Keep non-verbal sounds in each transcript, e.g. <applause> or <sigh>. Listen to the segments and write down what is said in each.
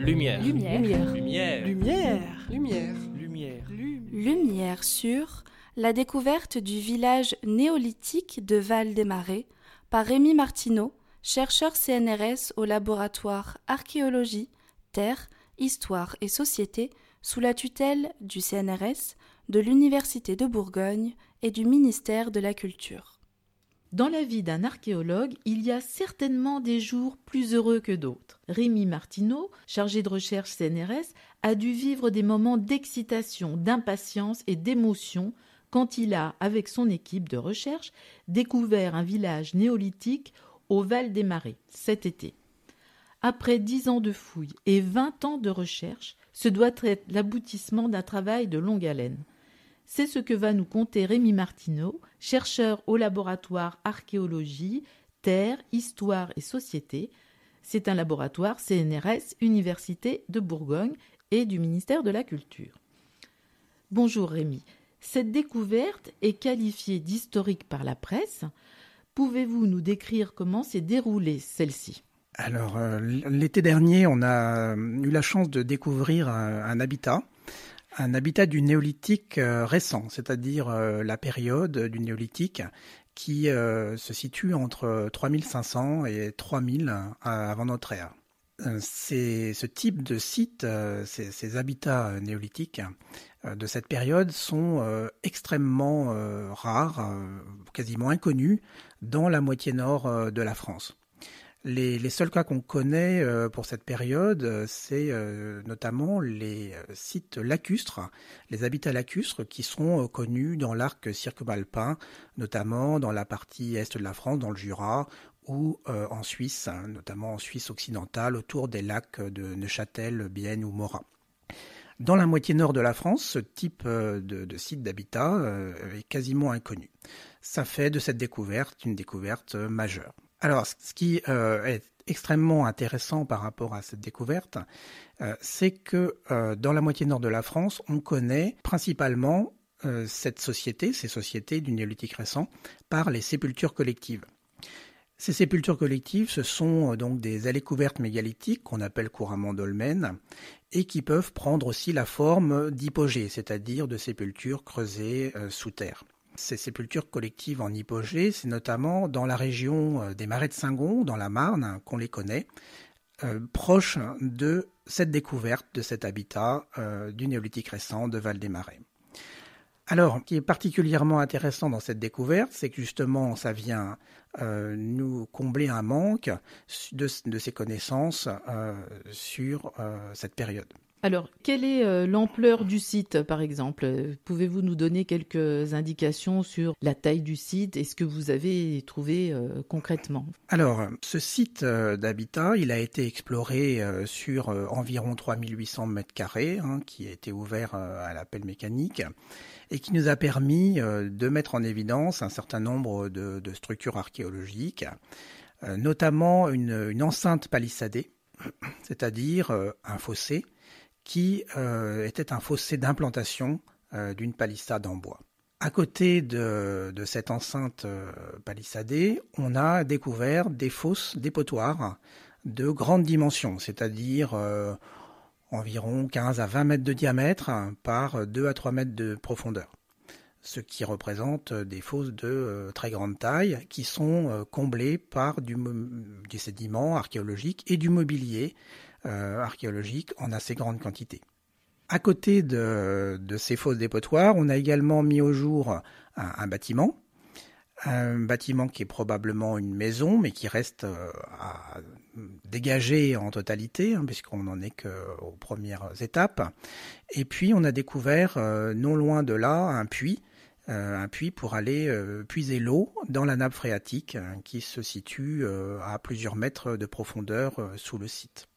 Lumière. Lumière. Lumière. Lumière. Lumière. Lumière. Lumière sur la découverte du village néolithique de Val-des-Marais par Rémi Martineau, chercheur CNRS au laboratoire Archéologie, Terre, Histoire et Société sous la tutelle du CNRS, de l'Université de Bourgogne et du ministère de la Culture. Dans la vie d'un archéologue, il y a certainement des jours plus heureux que d'autres. Rémi Martineau, chargé de recherche CNRS, a dû vivre des moments d'excitation, d'impatience et d'émotion quand il a, avec son équipe de recherche, découvert un village néolithique au Val des Marais cet été. Après dix ans de fouilles et vingt ans de recherche, ce doit être l'aboutissement d'un travail de longue haleine. C'est ce que va nous conter Rémi Martineau, chercheur au laboratoire Archéologie, Terre, Histoire et Société. C'est un laboratoire CNRS, Université de Bourgogne et du ministère de la Culture. Bonjour Rémi. Cette découverte est qualifiée d'historique par la presse. Pouvez-vous nous décrire comment s'est déroulée celle-ci? Alors, euh, l'été dernier, on a eu la chance de découvrir un, un habitat un habitat du néolithique euh, récent, c'est-à-dire euh, la période du néolithique qui euh, se situe entre 3500 et 3000 avant notre ère. C'est ce type de site, ces, ces, habitats néolithiques de cette période sont extrêmement rares, quasiment inconnus dans la moitié nord de la France. Les, seuls cas qu'on connaît euh, pour cette période, euh, c'est euh, notamment les sites lacustres, les habitats lacustres qui sont connus dans l'arc circumalpin, notamment dans la partie est de la France, dans le Jura, ou en Suisse, hein, notamment en Suisse occidentale, autour des lacs de Neuchâtel, Bienne ou Morat. Dans la moitié nord de la France, ce type de, de site d'habitat est quasiment inconnu. Ça fait de cette découverte une découverte majeure. Alors, ce qui euh, est extrêmement intéressant par rapport à cette découverte, euh, c'est que euh, dans la moitié nord de la France, on connaît principalement cette société, ces sociétés du néolithique récent, par les sépultures collectives. Ces sépultures collectives, ce sont donc des allées couvertes mégalithiques qu'on appelle couramment dolmens et qui peuvent prendre aussi la forme d'hypogées, c'est-à-dire de sépultures creusées sous terre. Ces sépultures collectives en hypogée, c'est notamment dans la région euh, des Marais de Saint-Gon, dans la Marne, qu'on les connaît, euh, proche de cette découverte de cet habitat euh, du néolithique récent de Val-des-Marais. Alors, ce qui est particulièrement intéressant dans cette découverte, c'est que justement, ça vient nous combler un manque de, ces connaissances sur cette période. Alors, quelle est euh, l'ampleur du site, par exemple? Pouvez-vous nous donner quelques indications sur la taille du site et ce que vous avez trouvé euh, concrètement? Alors, ce site euh, d'habitat, il a été exploré sur environ 3800 mètres carrés, hein, qui a été ouvert à l'appel mécanique et qui nous a permis de mettre en évidence un certain nombre de, structures archéologiques, notamment une, une enceinte palissadée, c'est-à-dire un fossé qui euh, était un fossé d'implantation euh, d'une palissade en bois. À côté de, cette enceinte euh, palissadée, on a découvert des fosses dépotoirs de grande dimension, c'est-à-dire environ 15 à 20 mètres de diamètre par 2 à 3 mètres de profondeur, ce qui représente des fosses de très grande taille qui sont comblées par du, du sédiment archéologique et du mobilier euh, archéologiques en assez grande quantité. À côté de, ces fosses dépotoirs, on a également mis au jour un, bâtiment, un bâtiment qui est probablement une maison, mais qui reste euh, à dégager en totalité, hein, puisqu'on n'en est qu'aux premières étapes. Et puis on a découvert, euh, non loin de là, un puits, un puits pour aller puiser l'eau dans la nappe phréatique hein, qui se situe à plusieurs mètres de profondeur sous le site.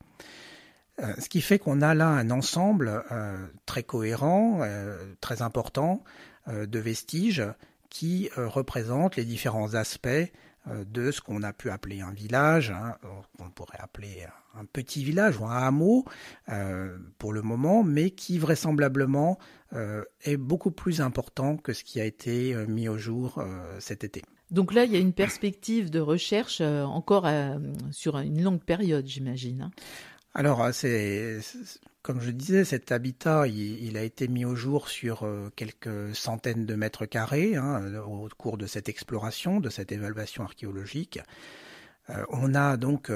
Euh, ce qui fait qu'on a là un ensemble euh, très cohérent, euh, très important de vestiges qui représentent les différents aspects de ce qu'on a pu appeler un village, hein, qu'on pourrait appeler un petit village ou un hameau pour le moment, mais qui vraisemblablement est beaucoup plus important que ce qui a été mis au jour cet été. Donc là, il y a une perspective de recherche encore sur une longue période, j'imagine. Alors, c'est comme je disais, cet habitat, il, a été mis au jour sur quelques centaines de mètres carrés hein, au cours de cette exploration, de cette évaluation archéologique. on a donc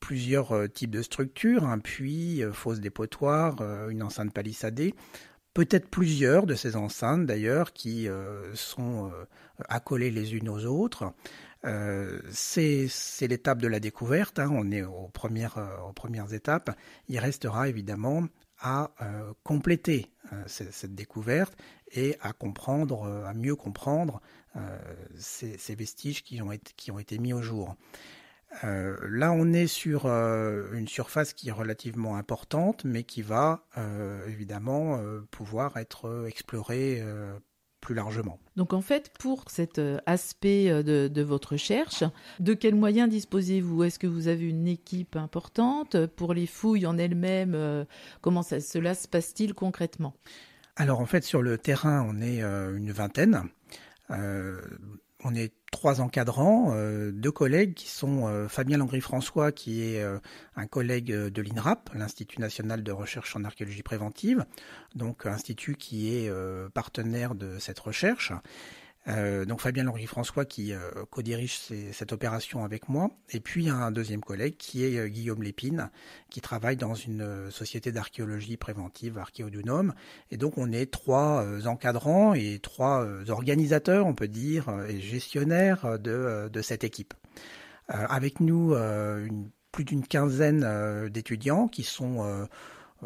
plusieurs types de structures, un puits, fosse dépotoir, une enceinte palissadée, peut-être plusieurs de ces enceintes d'ailleurs qui euh, sont euh, accolées les unes aux autres. Euh, c'est l'étape de la découverte, hein. on est aux premières, aux premières étapes. Il restera évidemment à compléter cette, découverte et à comprendre, à mieux comprendre ces, vestiges qui ont, été, qui ont été mis au jour. Euh, là, on est sur euh, une surface qui est relativement importante, mais qui va euh, évidemment pouvoir être explorée plus largement. Donc en fait, pour cet aspect de, votre recherche, de quels moyens disposez-vous? Est-ce que vous avez une équipe importante? Pour les fouilles en elles-mêmes, comment ça, cela se passe-t-il concrètement? Alors en fait, sur le terrain, on est une vingtaine. On est trois encadrants, euh, deux collègues qui sont euh, Fabien Langry-François, qui est euh, un collègue de l'INRAP, l'Institut national de recherche en archéologie préventive, donc institut qui est partenaire de cette recherche, euh, donc Fabien Henri François qui euh, co-dirige cette opération avec moi, et puis un deuxième collègue qui est euh, Guillaume Lépine, qui travaille dans une société d'archéologie préventive, Archéodunome. Et donc on est trois encadrants et trois organisateurs, on peut dire, et gestionnaires de, cette équipe. avec nous, plus d'une quinzaine d'étudiants qui sont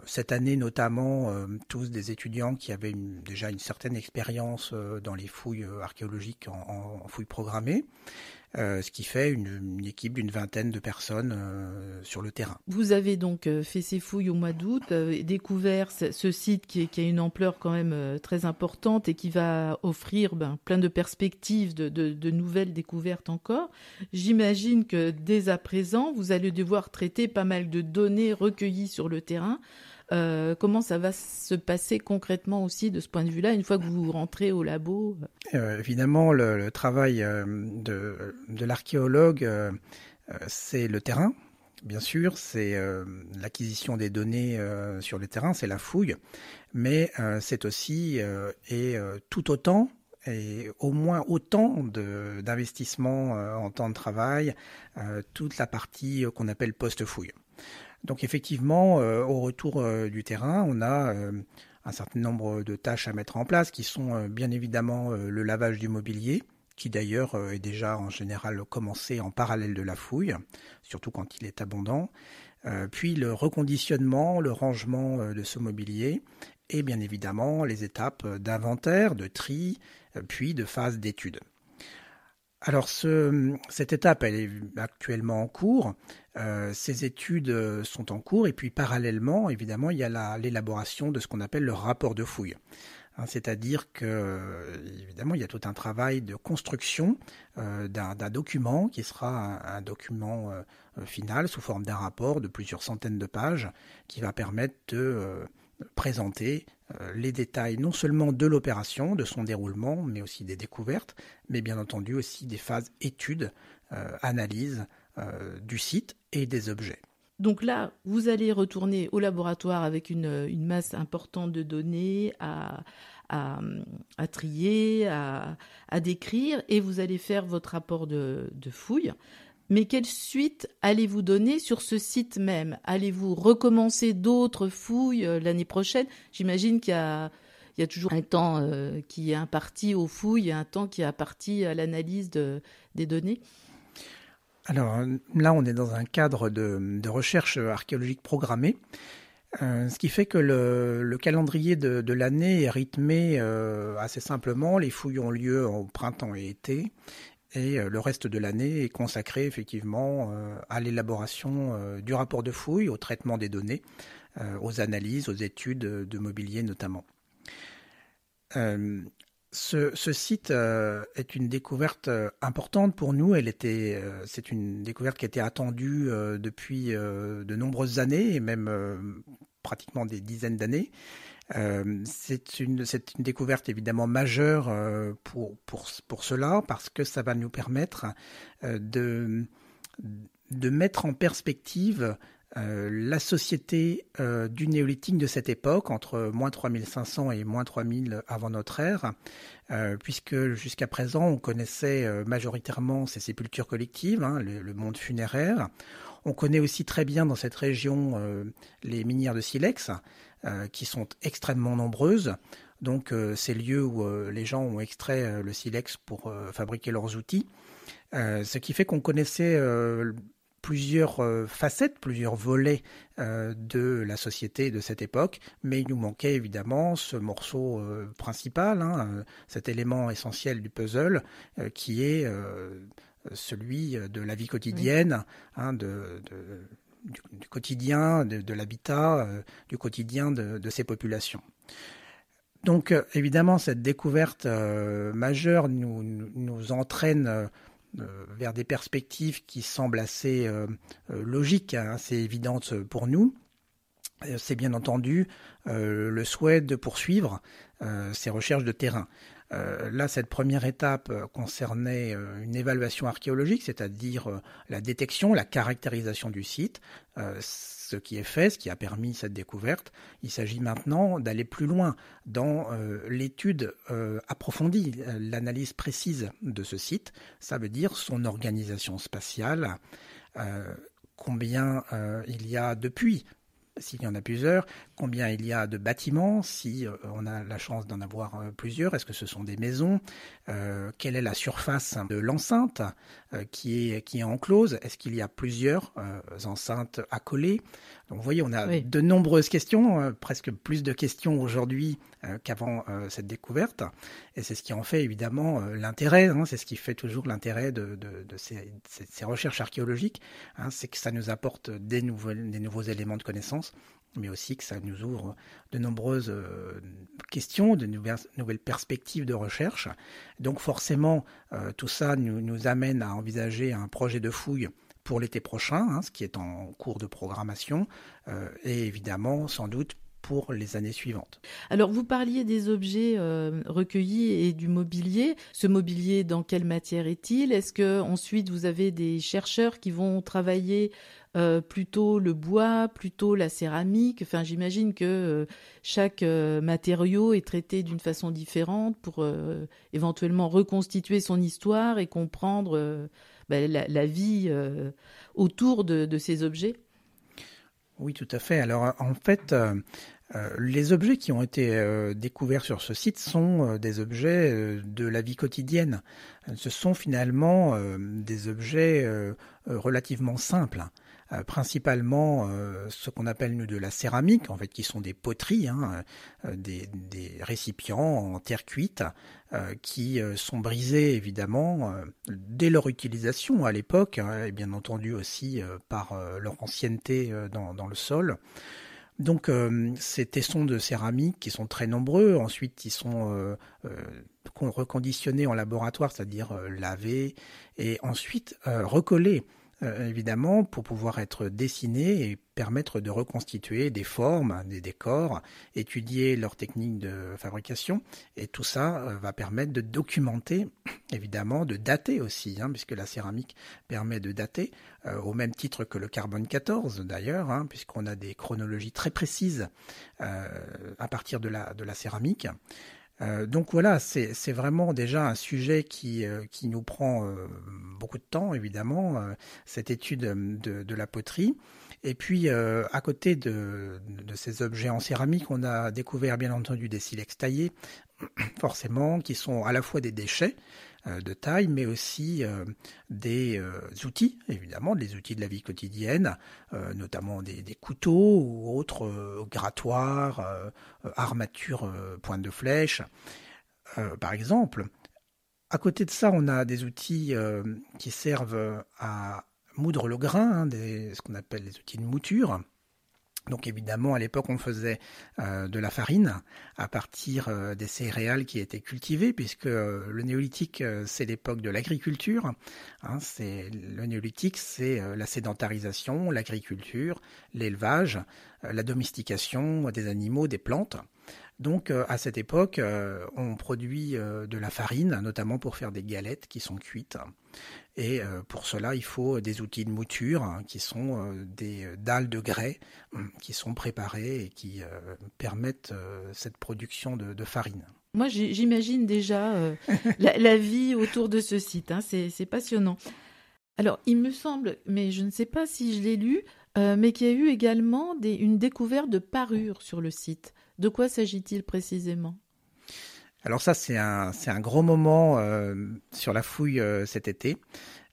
cette année notamment, euh, tous des étudiants qui avaient déjà une certaine expérience euh, dans les fouilles euh, archéologiques en, fouilles programmées. Ce qui fait une, équipe d'une vingtaine de personnes sur le terrain. Vous avez donc fait ces fouilles au mois d'août, découvert ce, site qui, a une ampleur quand même très importante et qui va offrir ben, plein de perspectives de, de nouvelles découvertes encore. J'imagine que dès à présent, vous allez devoir traiter pas mal de données recueillies sur le terrain euh, comment ça va se passer concrètement aussi de ce point de vue-là, une fois que vous rentrez au labo? Euh, Évidemment, le, travail euh, de, l'archéologue, c'est le terrain. Bien sûr, c'est l'acquisition des données sur le terrain, c'est la fouille, mais c'est aussi et tout autant et au moins autant d'investissement en temps de travail, toute la partie qu'on appelle post-fouille. Donc effectivement, euh, au retour euh, du terrain, on a euh, un certain nombre de tâches à mettre en place qui sont bien évidemment le lavage du mobilier, qui d'ailleurs est déjà en général commencé en parallèle de la fouille, surtout quand il est abondant, puis le reconditionnement, le rangement de ce mobilier, et bien évidemment les étapes d'inventaire, de tri, puis de phase d'étude. Alors cette étape, elle est actuellement en cours. Euh, ces études euh, sont en cours et puis parallèlement, évidemment, il y a l'élaboration de ce qu'on appelle le rapport de fouille. Hein, c'est-à-dire que, évidemment, il y a tout un travail de construction euh, d'un document qui sera un, document final sous forme d'un rapport de plusieurs centaines de pages qui va permettre de présenter euh, les détails non seulement de l'opération, de son déroulement, mais aussi des découvertes, mais bien entendu aussi des phases études, euh, analyse euh, du site et des objets. Donc là, vous allez retourner au laboratoire avec une, masse importante de données à, trier, à, décrire, et vous allez faire votre rapport de, de fouille. Mais quelle suite allez-vous donner sur ce site même? Allez-vous recommencer d'autres fouilles euh, l'année prochaine? J'imagine qu'il y a, toujours un temps euh, qui est imparti aux fouilles et un temps qui est imparti à l'analyse des données. Alors là, on est dans un cadre de, recherche archéologique programmée. Euh, ce qui fait que le, calendrier de, l'année est rythmé assez simplement. Les fouilles ont lieu au printemps et été, et euh, le reste de l'année est consacré effectivement euh, à l'élaboration euh, du rapport de fouille, au traitement des données, aux analyses, aux études de mobilier notamment. Ce, site est une découverte importante pour nous. Elle était, c'est une découverte qui été attendue depuis de nombreuses années et même pratiquement des dizaines d'années. Euh, c'est une, découverte évidemment majeure euh, pour, cela, parce que ça va nous permettre euh, de, de mettre en perspective la société du néolithique de cette époque, entre moins 3500 et moins 3000 avant notre ère, puisque jusqu'à présent on connaissait majoritairement ces sépultures collectives, hein, le, monde funéraire. On connaît aussi très bien dans cette région les minières de silex, qui sont extrêmement nombreuses. Donc ces lieux où les gens ont extrait le silex pour fabriquer leurs outils. Ce qui fait qu'on connaissait plusieurs euh, facettes, plusieurs volets euh, de la société de cette époque, mais il nous manquait évidemment ce morceau euh, principal, hein, cet élément essentiel du puzzle, qui est celui de la vie quotidienne, hein, de, du, quotidien, de, l'habitat, du quotidien de, ces populations. Donc évidemment, cette découverte majeure nous, nous entraîne euh, vers des perspectives qui semblent assez euh, euh, logiques, hein, assez évidentes pour nous. C'est bien entendu le souhait de poursuivre ces recherches de terrain. là, cette première étape concernait une évaluation archéologique, c'est-à-dire la détection, la caractérisation du site ce qui est fait, ce qui a permis cette découverte. Il s'agit maintenant d'aller plus loin dans euh, l'étude euh, approfondie, l'analyse précise de ce site. Ça veut dire son organisation spatiale, euh, combien il y a depuis s'il y en a plusieurs, combien il y a de bâtiments, si euh, on a la chance d'en avoir euh, plusieurs, est-ce que ce sont des maisons, euh, quelle est la surface de l'enceinte qui, est, qui est enclose, est-ce qu'il y a plusieurs enceintes accolées. Donc vous voyez, on a de nombreuses questions, presque plus de questions aujourd'hui qu'avant cette découverte, et c'est ce qui en fait évidemment l'intérêt, hein, c'est ce qui fait toujours l'intérêt de, ces, recherches archéologiques, hein, c'est que ça nous apporte des, des nouveaux éléments de connaissance mais aussi que ça nous ouvre de nombreuses euh, questions, de nouvelles, perspectives de recherche. Donc forcément, euh, tout ça nous, amène à envisager un projet de fouille pour l'été prochain, hein, ce qui est en cours de programmation, euh, et évidemment, sans doute, pour les années suivantes. Alors vous parliez des objets recueillis et du mobilier. Ce mobilier, dans quelle matière est-il? Est-ce que ensuite vous avez des chercheurs qui vont travailler euh, plutôt le bois, plutôt la céramique? Enfin, j'imagine que euh, chaque euh, matériau est traité d'une façon différente pour éventuellement reconstituer son histoire et comprendre ben, la, vie autour de, ces objets. Oui, tout à fait. Alors, en fait, les objets qui ont été découverts sur ce site sont des objets de la vie quotidienne. Ce sont finalement des objets relativement simples. Euh, principalement euh, ce qu'on appelle nous de la céramique, en fait, qui sont des poteries, hein, euh, des, récipients en terre cuite, qui sont brisés évidemment dès leur utilisation à l'époque, hein, et bien entendu aussi par leur ancienneté dans, le sol. Donc ces tessons de céramique qui sont très nombreux, ensuite ils sont reconditionnés en laboratoire, c'est-à-dire lavés, et ensuite recollés euh, évidemment, pour pouvoir être dessinés et permettre de reconstituer des formes, des décors, étudier leurs techniques de fabrication. Et tout ça euh, va permettre de documenter, <clears throat> évidemment, de dater aussi, hein, puisque la céramique permet de dater, euh, au même titre que le carbone 14 d'ailleurs, hein, puisqu'on a des chronologies très précises à partir de la céramique. Euh, donc voilà, c'est vraiment déjà un sujet qui, euh, qui nous prend euh, beaucoup de temps, évidemment, cette étude de, la poterie. Et puis, à côté de, de, ces objets en céramique, on a découvert bien entendu des silex taillés, <clears throat> forcément, qui sont à la fois des déchets, euh, de taille, mais aussi euh, des euh, outils, évidemment, des outils de la vie quotidienne, notamment des, couteaux ou autres grattoirs, armatures, pointe de flèche, par exemple. À côté de ça, on a des outils qui servent à moudre le grain, hein, ce qu'on appelle les outils de mouture. Donc évidemment, à l'époque, on faisait euh, de la farine à partir euh, des céréales qui étaient cultivées, puisque euh, le néolithique, c'est l'époque de l'agriculture. Hein, c'est le néolithique, c'est la sédentarisation, l'agriculture, l'élevage, la domestication des animaux, des plantes. Donc à cette époque, on produit de la farine, notamment pour faire des galettes qui sont cuites. Et pour cela, il faut des outils de mouture hein, qui sont des dalles de grès hum, qui sont préparées et qui permettent cette production de farine. Moi, j'imagine déjà euh, <laughs> la, vie autour de ce site. Hein. C'est passionnant. Alors, il me semble, mais je ne sais pas si je l'ai lu, euh, mais qu'il y a eu également une découverte de parures sur le site. De quoi s'agit-il précisément? Alors ça, c'est un, gros moment euh, sur la fouille cet été.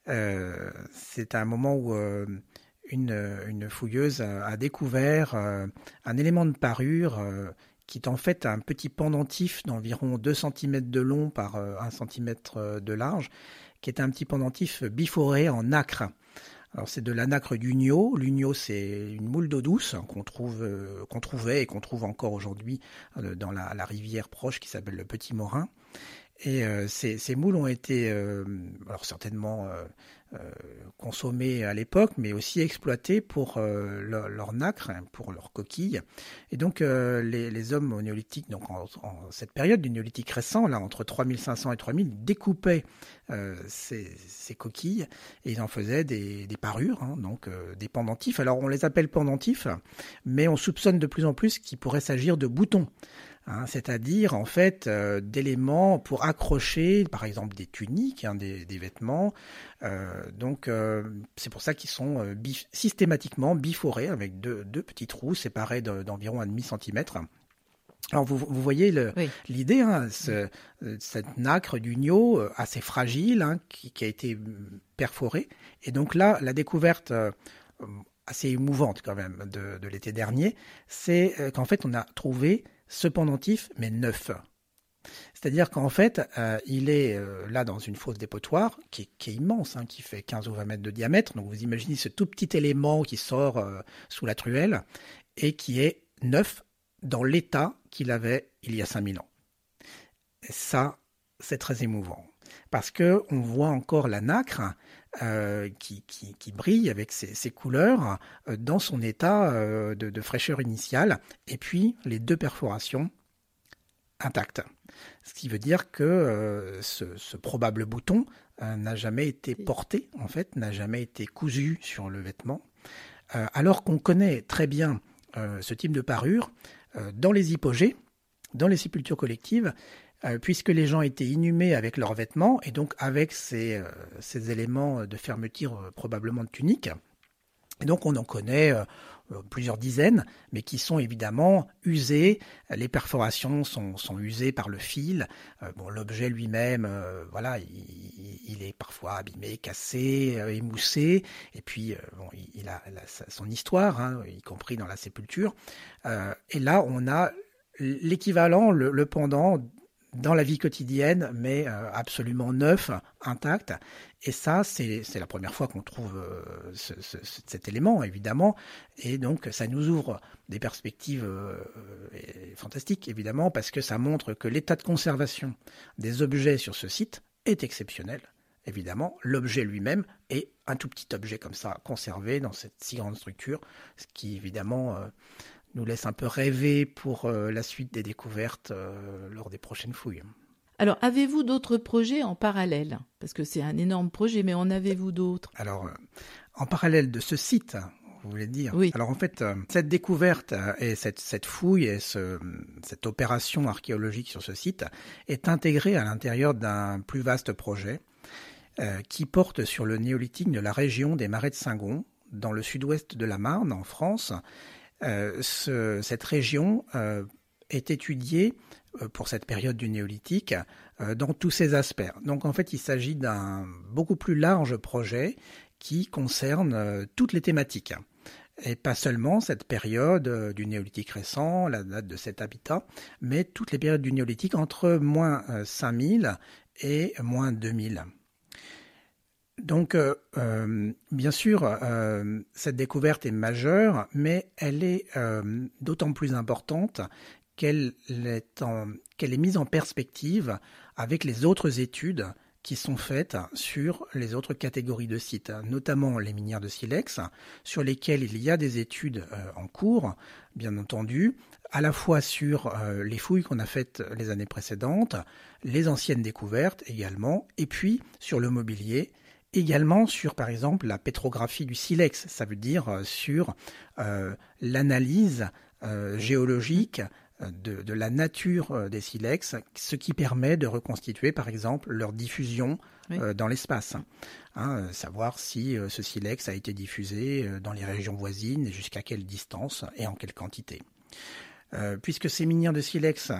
c'est un moment où une, fouilleuse a, découvert un élément de parure qui est en fait un petit pendentif d'environ 2 cm de long par 1 euh, cm euh, de large, qui est un petit pendentif biforé en nacre. Alors c'est de la nacre d'Unio. L'Unio c'est une moule d'eau douce qu'on trouve, euh, qu'on trouvait et qu'on trouve encore aujourd'hui dans la, rivière proche qui s'appelle le Petit Morin. Et ces, ces, moules ont été, alors certainement euh, consommés à l'époque, mais aussi exploités pour euh, leur, nacre, hein, pour leurs coquilles. Et donc euh, les, hommes au néolithique, donc en, cette période du néolithique récent, là entre 3500 et 3000, découpaient ces, coquilles et ils en faisaient des, parures, hein, donc des pendentifs. Alors on les appelle pendentifs, mais on soupçonne de plus en plus qu'il pourrait s'agir de boutons. Hein, c'est-à-dire en fait euh, d'éléments pour accrocher, par exemple des tuniques, hein, des, vêtements. Euh, donc euh, c'est pour ça qu'ils sont systématiquement biforés avec deux, petits trous séparés d'environ un demi centimètre. Alors vous, voyez l'idée, hein, cette nacre d'unio assez fragile qui, a été perforée. Et donc là, la découverte assez émouvante quand même de, de l'été dernier, c'est qu'en fait on a trouvé ce pendentif, mais neuf. C'est-à-dire qu'en fait, euh, il est euh, là dans une fosse dépotoir qui, est immense, hein, qui fait 15 ou 20 mètres de diamètre. Donc vous imaginez ce tout petit élément qui sort euh, sous la truelle et qui est neuf dans l'état qu'il avait il y a 5000 ans. Et ça, c'est très émouvant parce que on voit encore la nacre qui, brille avec ses, couleurs dans son état de, fraîcheur initiale, et puis les deux perforations intactes. Ce qui veut dire que ce, probable bouton n'a jamais été porté, en fait, n'a jamais été cousu sur le vêtement, alors qu'on connaît très bien ce type de parure dans les hypogées, dans les sépultures collectives, euh, puisque les gens étaient inhumés avec leurs vêtements et donc avec ces, euh, éléments de fermeture euh, probablement de tunique. Et donc on en connaît plusieurs dizaines, mais qui sont évidemment usés. Les perforations sont, usées par le fil. bon, l'objet lui-même, voilà, il, est parfois abîmé, cassé, émoussé. Et puis, bon, il, a, son histoire, hein, y compris dans la sépulture. et là, on a l'équivalent, le, le, pendant dans la vie quotidienne, mais euh, absolument neuf, intact. Et ça, c'est la première fois qu'on trouve euh, cet élément, évidemment. Et donc, ça nous ouvre des perspectives euh, fantastiques, évidemment, parce que ça montre que l'état de conservation des objets sur ce site est exceptionnel. Évidemment, l'objet lui-même est un tout petit objet comme ça, conservé dans cette si grande structure, ce qui, évidemment, nous laisse un peu rêver pour euh, la suite des découvertes euh, lors des prochaines fouilles. Alors, avez-vous d'autres projets en parallèle? Parce que c'est un énorme projet, mais en avez-vous d'autres? Alors, euh, en parallèle de ce site, vous voulez dire? Oui. Alors, en fait, cette découverte et cette, cette fouille et ce, cette opération archéologique sur ce site est intégrée à l'intérieur d'un plus vaste projet qui porte sur le néolithique de la région des Marais de Saint-Gon, dans le sud-ouest de la Marne, en France, euh, cette région euh, est étudiée euh, pour cette période du néolithique dans tous ses aspects. Donc en fait, il s'agit d'un beaucoup plus large projet qui concerne toutes les thématiques. Et pas seulement cette période du néolithique récent, la date de cet habitat, mais toutes les périodes du néolithique entre moins 5000 et moins 2000. Donc, euh, euh, bien sûr, euh, cette découverte est majeure, mais elle est d'autant plus importante qu'elle est, est, mise en perspective avec les autres études qui sont faites sur les autres catégories de sites, notamment les minières de silex, sur lesquelles il y a des études en cours, bien entendu, à la fois sur les fouilles qu'on a faites les années précédentes, les anciennes découvertes également, et puis sur le mobilier, également sur, par exemple, la pétrographie du silex, ça veut dire sur l'analyse géologique de, la nature euh, des silex, ce qui permet de reconstituer par exemple leur diffusion euh, dans l'espace. Hein, euh, savoir si ce silex a été diffusé dans les régions voisines et jusqu'à quelle distance et en quelle quantité. puisque ces minières de silex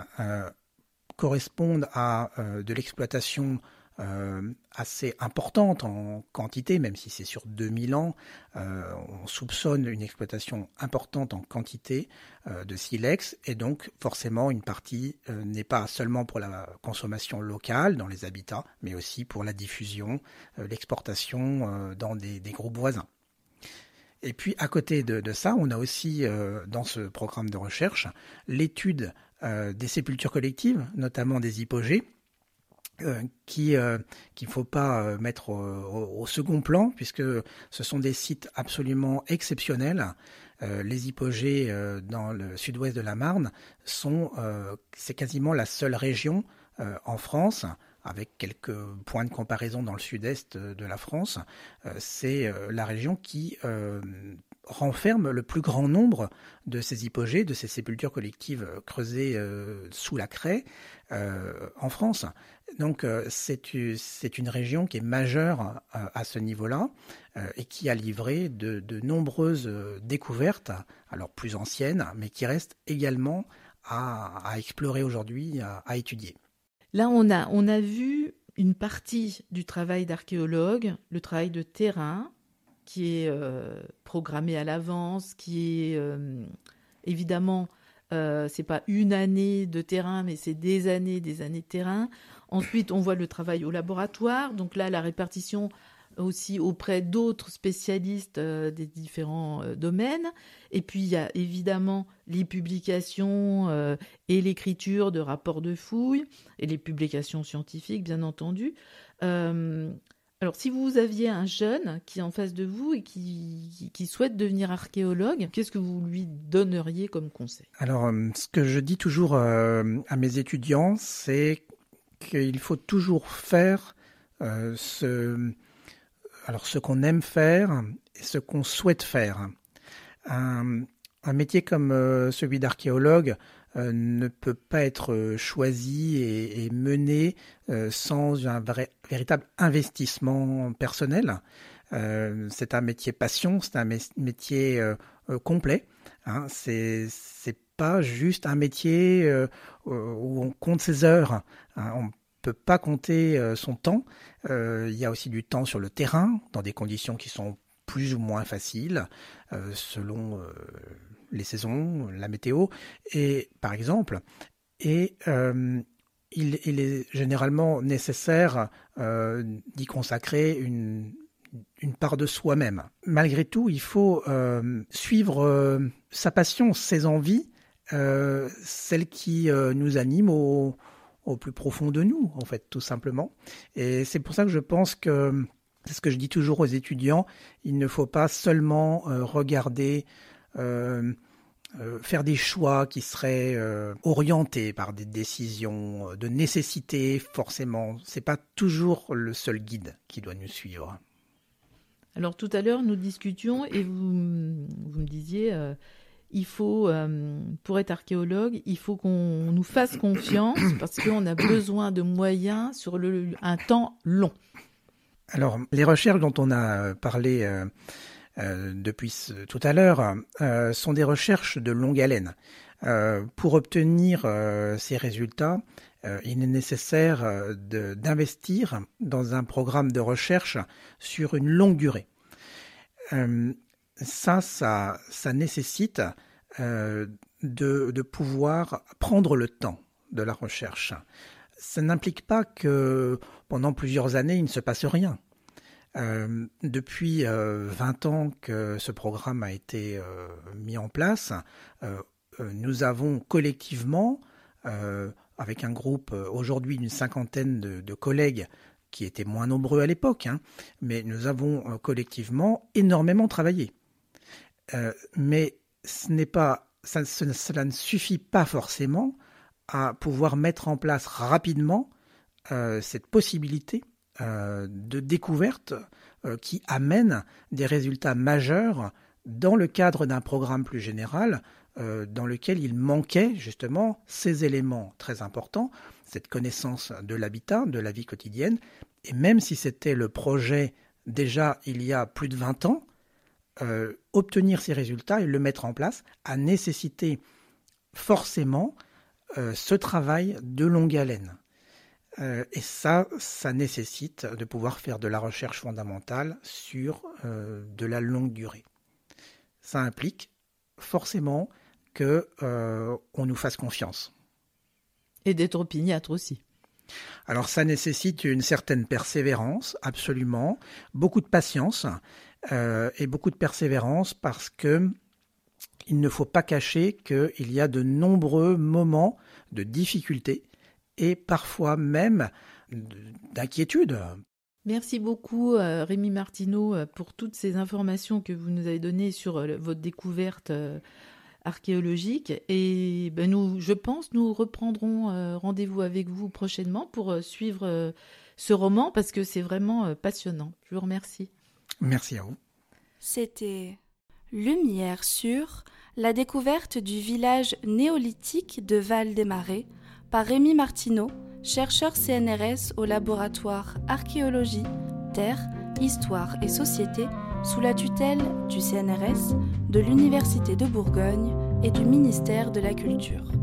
correspondent à de l'exploitation euh, assez importante en quantité, même si c'est sur 2000 ans. Euh, on soupçonne une exploitation importante en quantité euh, de silex, et donc forcément une partie n'est pas seulement pour la consommation locale dans les habitats, mais aussi pour la diffusion, l'exportation dans des, groupes voisins. Et puis à côté de, de ça, on a aussi dans ce programme de recherche l'étude des sépultures collectives, notamment des hypogées, euh, qui euh, qu'il ne faut pas euh, mettre au, second plan puisque ce sont des sites absolument exceptionnels. les hypogées dans le sud-ouest de la Marne sont c'est quasiment la seule région en France avec quelques points de comparaison dans le sud-est de la France, c'est la région qui renferme le plus grand nombre de ces hypogées, de ces sépultures collectives creusées euh, sous la craie euh, en France. Donc euh, c'est une région qui est majeure à ce niveau-là et qui a livré de, nombreuses découvertes, alors plus anciennes, mais qui restent également à, explorer aujourd'hui, à, étudier. Là, on a vu une partie du travail d'archéologue, le travail de terrain, qui est euh, programmé à l'avance, qui est euh, évidemment, euh, c'est pas une année de terrain, mais c'est des années, des années de terrain. Ensuite, on voit le travail au laboratoire. Donc là, la répartition aussi auprès d'autres spécialistes des différents domaines. Et puis, il y a évidemment les publications et l'écriture de rapports de fouilles et les publications scientifiques, bien entendu. Alors, si vous aviez un jeune qui est en face de vous et qui, souhaite devenir archéologue, qu'est-ce que vous lui donneriez comme conseil? Alors, euh, ce que je dis toujours euh, à mes étudiants, c'est qu'il faut toujours faire euh, ce, alors ce qu'on aime faire et ce qu'on souhaite faire. Un métier comme celui d'archéologue, euh, ne peut pas être euh, choisi et, mené euh, sans un véritable investissement personnel. c'est un métier passion, c'est un métier complet. Hein, c'est pas juste un métier où on compte ses heures. Hein, on peut pas compter son temps. il y a aussi du temps sur le terrain, dans des conditions qui sont plus ou moins faciles, selon les saisons, la météo, et par exemple, et euh, il, est généralement nécessaire euh, d'y consacrer une, une, part de soi-même. Malgré tout, il faut euh, suivre sa passion, ses envies, celles qui nous animent au, plus profond de nous, en fait, tout simplement. Et c'est pour ça que je pense que, c'est ce que je dis toujours aux étudiants, il ne faut pas seulement regarder faire des choix qui seraient euh, orientés par des décisions de nécessité, forcément. C'est pas toujours le seul guide qui doit nous suivre. Alors tout à l'heure, nous discutions et vous, vous me disiez, il faut, pour être archéologue, il faut qu'on nous fasse confiance <coughs> parce qu'on a besoin de moyens sur le, un temps long. Alors, les recherches dont on a parlé euh, depuis tout à l'heure, euh, sont des recherches de longue haleine. Euh, pour obtenir ces résultats, il est nécessaire d'investir dans un programme de recherche sur une longue durée. ça, ça, nécessite de pouvoir prendre le temps de la recherche. Ça n'implique pas que pendant plusieurs années, il ne se passe rien. Euh, depuis 20 euh, ans que ce programme a été euh, mis en place, nous avons collectivement, avec un groupe aujourd'hui d'une cinquantaine de, collègues qui étaient moins nombreux à l'époque, hein, mais nous avons collectivement énormément travaillé. mais ce n'est pas ça, cela ne suffit pas forcément à pouvoir mettre en place rapidement euh, cette possibilité euh, de découverte euh, qui amène des résultats majeurs dans le cadre d'un programme plus général dans lequel il manquait justement ces éléments très importants, cette connaissance de l'habitat, de la vie quotidienne, et même si c'était le projet déjà il y a plus de 20 ans, obtenir ces résultats et le mettre en place a nécessité forcément ce travail de longue haleine. Euh, et ça, ça nécessite de pouvoir faire de la recherche fondamentale sur euh, de la longue durée. Ça implique forcément que euh, on nous fasse confiance. Et d'être opiniâtre aussi. Alors ça nécessite une certaine persévérance, absolument, beaucoup de patience et beaucoup de persévérance parce que il ne faut pas cacher qu'il y a de nombreux moments de difficulté et parfois même d'inquiétude. Merci beaucoup euh, Rémi Martineau euh, pour toutes ces informations que vous nous avez données sur euh, votre découverte archéologique. Et ben, nous, je pense, nous reprendrons rendez-vous avec vous prochainement pour suivre ce roman parce que c'est vraiment passionnant. Je vous remercie. Merci à vous. C'était Lumière sur la découverte du village néolithique de Val-des-Marais par Rémi Martineau, chercheur CNRS au laboratoire Archéologie, Terre, Histoire et Société sous la tutelle du CNRS, de l'Université de Bourgogne et du ministère de la Culture.